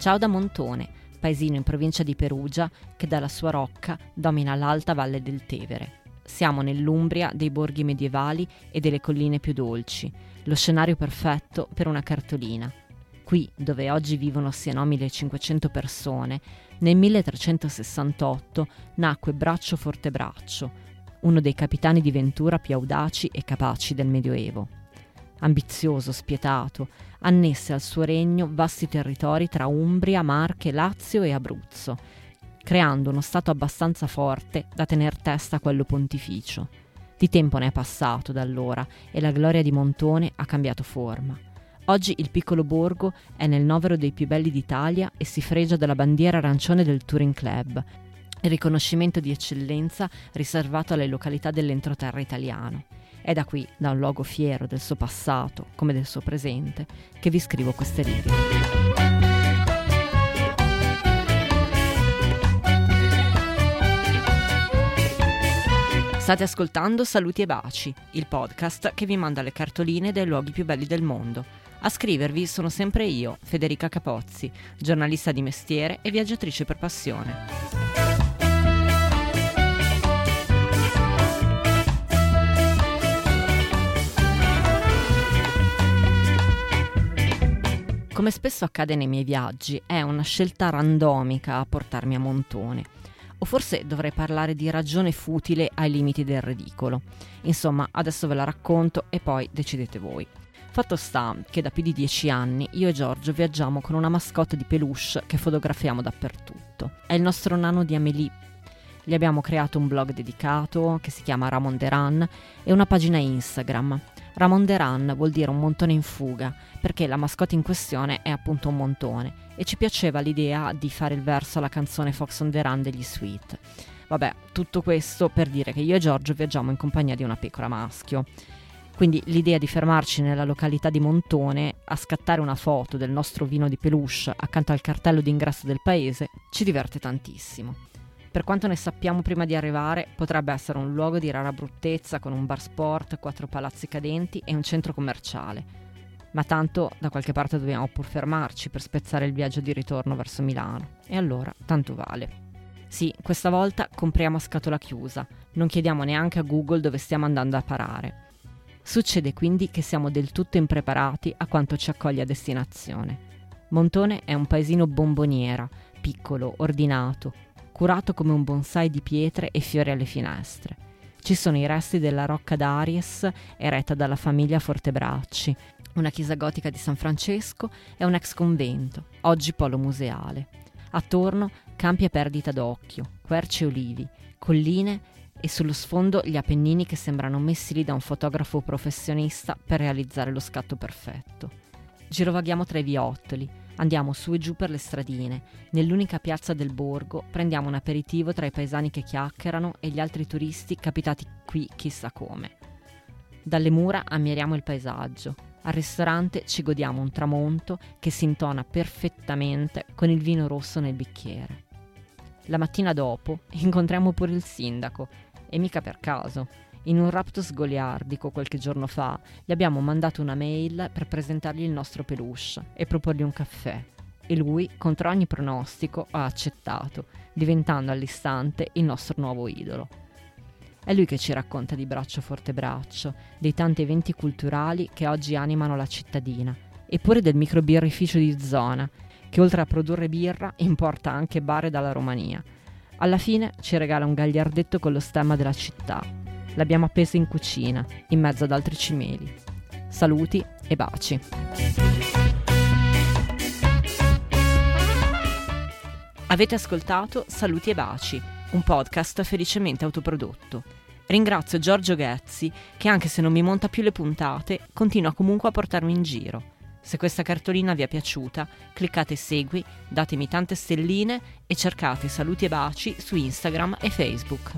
Ciao da Montone, paesino in provincia di Perugia che dalla sua rocca domina l'alta valle del Tevere. Siamo nell'Umbria dei borghi medievali e delle colline più dolci, lo scenario perfetto per una cartolina. Qui, dove oggi vivono siano 1500 persone, nel 1368 nacque Braccio Fortebraccio, uno dei capitani di Ventura più audaci e capaci del Medioevo. Ambizioso, spietato, annesse al suo regno vasti territori tra Umbria, Marche, Lazio e Abruzzo, creando uno stato abbastanza forte da tener testa a quello pontificio. Di tempo ne è passato da allora e la gloria di Montone ha cambiato forma. Oggi il piccolo borgo è nel novero dei più belli d'Italia e si fregia della bandiera arancione del Touring Club, il riconoscimento di eccellenza riservato alle località dell'entroterra italiano. È da qui, da un luogo fiero del suo passato come del suo presente, che vi scrivo queste righe. State ascoltando Saluti e Baci, il podcast che vi manda le cartoline dei luoghi più belli del mondo. A scrivervi sono sempre io, Federica Capozzi, giornalista di mestiere e viaggiatrice per passione. Come spesso accade nei miei viaggi, è una scelta randomica a portarmi a Montone. O forse dovrei parlare di ragione futile ai limiti del ridicolo. Insomma, adesso ve la racconto e poi decidete voi. Fatto sta che da più di dieci anni io e Giorgio viaggiamo con una mascotte di peluche che fotografiamo dappertutto. È il nostro nano di Amélie. Gli abbiamo creato un blog dedicato che si chiama Ramon de Ran e una pagina Instagram. Ramon de Ran vuol dire un montone in fuga, perché la mascotte in questione è appunto un montone, e ci piaceva l'idea di fare il verso alla canzone Fox on the Run degli Sweet. Vabbè, tutto questo per dire che io e Giorgio viaggiamo in compagnia di una pecora maschio. Quindi l'idea di fermarci nella località di Montone a scattare una foto del nostro vino di peluche accanto al cartello d'ingresso del paese ci diverte tantissimo. Per quanto ne sappiamo prima di arrivare, potrebbe essere un luogo di rara bruttezza con un bar sport, quattro palazzi cadenti e un centro commerciale. Ma tanto da qualche parte dobbiamo pur fermarci per spezzare il viaggio di ritorno verso Milano. E allora tanto vale. Sì, questa volta compriamo a scatola chiusa, non chiediamo neanche a Google dove stiamo andando a parare. Succede quindi che siamo del tutto impreparati a quanto ci accoglie a destinazione. Montone è un paesino bomboniera, piccolo, ordinato, curato come un bonsai di pietre e fiori alle finestre. Ci sono i resti della rocca d'Aries, eretta dalla famiglia Fortebracci, una chiesa gotica di San Francesco e un ex convento, oggi polo museale. Attorno campi a perdita d'occhio, querci e olivi, colline e sullo sfondo gli Appennini che sembrano messi lì da un fotografo professionista per realizzare lo scatto perfetto. Girovaghiamo tra i viottoli, Andiamo su e giù per le stradine. Nell'unica piazza del borgo prendiamo un aperitivo tra i paesani che chiacchierano e gli altri turisti capitati qui chissà come. Dalle mura ammiriamo il paesaggio. Al ristorante ci godiamo un tramonto che si intona perfettamente con il vino rosso nel bicchiere. La mattina dopo incontriamo pure il sindaco, e mica per caso. In un rapto sgoliardico qualche giorno fa gli abbiamo mandato una mail per presentargli il nostro peluche e proporgli un caffè. E lui, contro ogni pronostico, ha accettato, diventando all'istante il nostro nuovo idolo. È lui che ci racconta di Braccio Forte Braccio, dei tanti eventi culturali che oggi animano la cittadina, eppure del microbirrificio di zona, che oltre a produrre birra importa anche bare dalla Romania. Alla fine ci regala un gagliardetto con lo stemma della città, L'abbiamo appesa in cucina, in mezzo ad altri cimeli. Saluti e baci. Avete ascoltato Saluti e baci, un podcast felicemente autoprodotto. Ringrazio Giorgio Ghezzi che anche se non mi monta più le puntate, continua comunque a portarmi in giro. Se questa cartolina vi è piaciuta, cliccate segui, datemi tante stelline e cercate saluti e baci su Instagram e Facebook.